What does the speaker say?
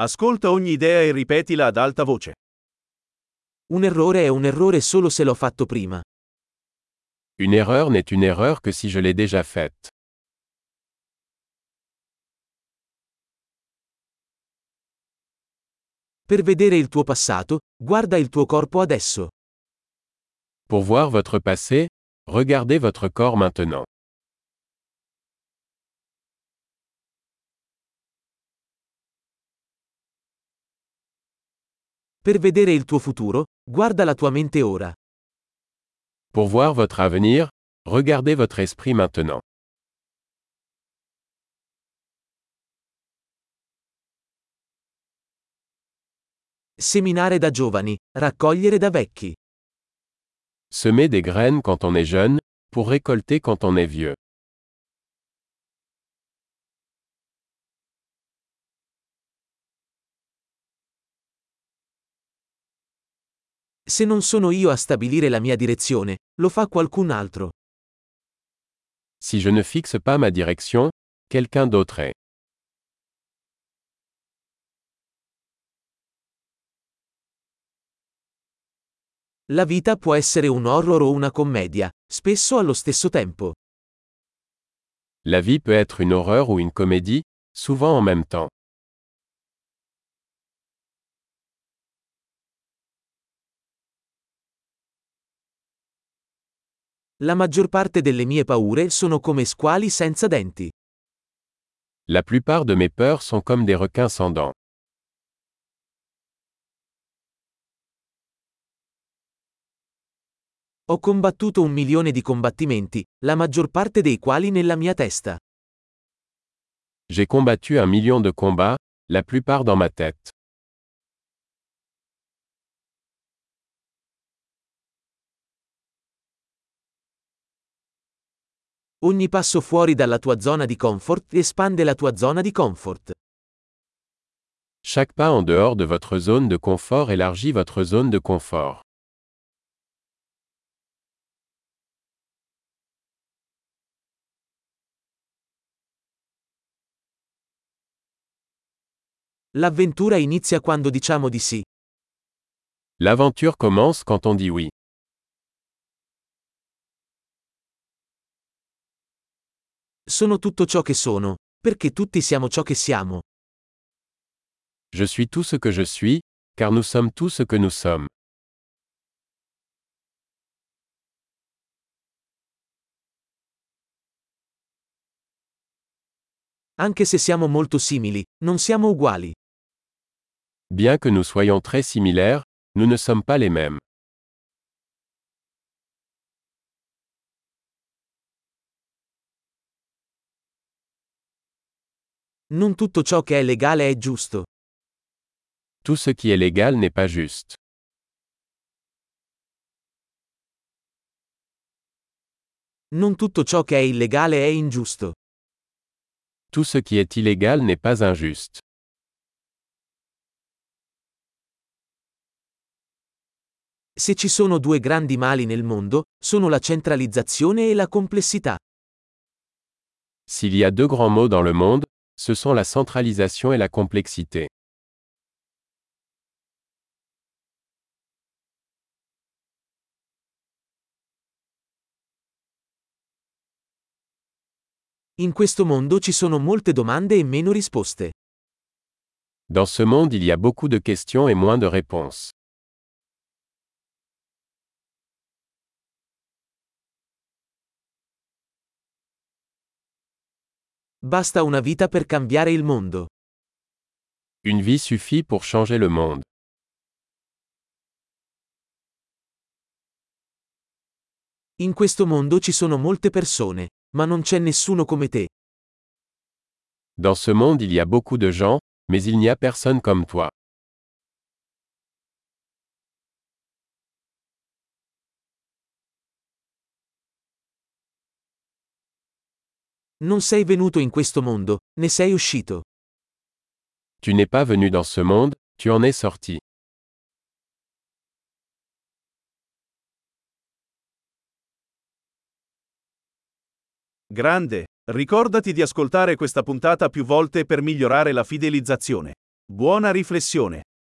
Ascolta ogni idea e ripetila ad alta voce. Un errore è un errore solo se l'ho fatto prima. Une erreur n'est une erreur que si je l'ai déjà faite. Per vedere il tuo passato, guarda il tuo corpo adesso. Pour voir votre passé, regardez votre corps maintenant. Per vedere il tuo futuro, guarda la tua mente ora. Pour voir votre avenir, regardez votre esprit maintenant. Seminare da giovani, raccogliere da vecchi. Semer des graines quand on est jeune, pour récolter quand on est vieux. Se non sono io a stabilire la mia direzione, lo fa qualcun altro. Si je ne fixe pas ma direction, quelqu'un d'autre est. La vita può essere un horror o una commedia, spesso allo stesso tempo. La vie peut être une horreur ou une comédie, souvent en même temps. La maggior parte delle mie paure sono come squali senza denti. La plupart de mes peurs sont comme des requins sans dents. Ho combattuto un milione di combattimenti, la maggior parte dei quali nella mia testa. J'ai combattu un million de combats, la plupart dans ma tête. Ogni passo fuori dalla tua zona di comfort espande la tua zona di comfort. Chaque pas en dehors de votre zone de confort élargit votre zone de confort. L'avventura inizia quando diciamo di sì. L'aventure commence quand on dit oui. Sono tutto ciò che sono, perché tutti siamo ciò che siamo. Je suis tout ce que je suis, car nous sommes tout ce que nous sommes. Anche se siamo molto simili, non siamo uguali. Bien que nous soyons très similaires, nous ne sommes pas les mêmes. Non tutto ciò che è legale è giusto. Tout ce qui est légal n'est pas juste. Non tutto ciò che è illegale è ingiusto. Tout ce qui est illégal n'est pas injuste. Se ci sono due grandi mali nel mondo, sono la centralizzazione e la complessità. S'il y a deux grands mots dans le monde, ce sont la centralisation et la complexité. In questo mondo ci sono molte domande e meno risposte. Dans ce monde il y a beaucoup de questions et moins de réponses. Basta una vita per cambiare il mondo. Une vie suffit pour changer le monde. In questo mondo ci sono molte persone, ma non c'è nessuno come te. Dans ce monde il y a beaucoup de gens, mais il n'y a personne comme toi. Non sei venuto in questo mondo, ne sei uscito. Tu n'es pas venu dans ce monde, tu en es sorti. Grande, ricordati di ascoltare questa puntata più volte per migliorare la fidelizzazione. Buona riflessione.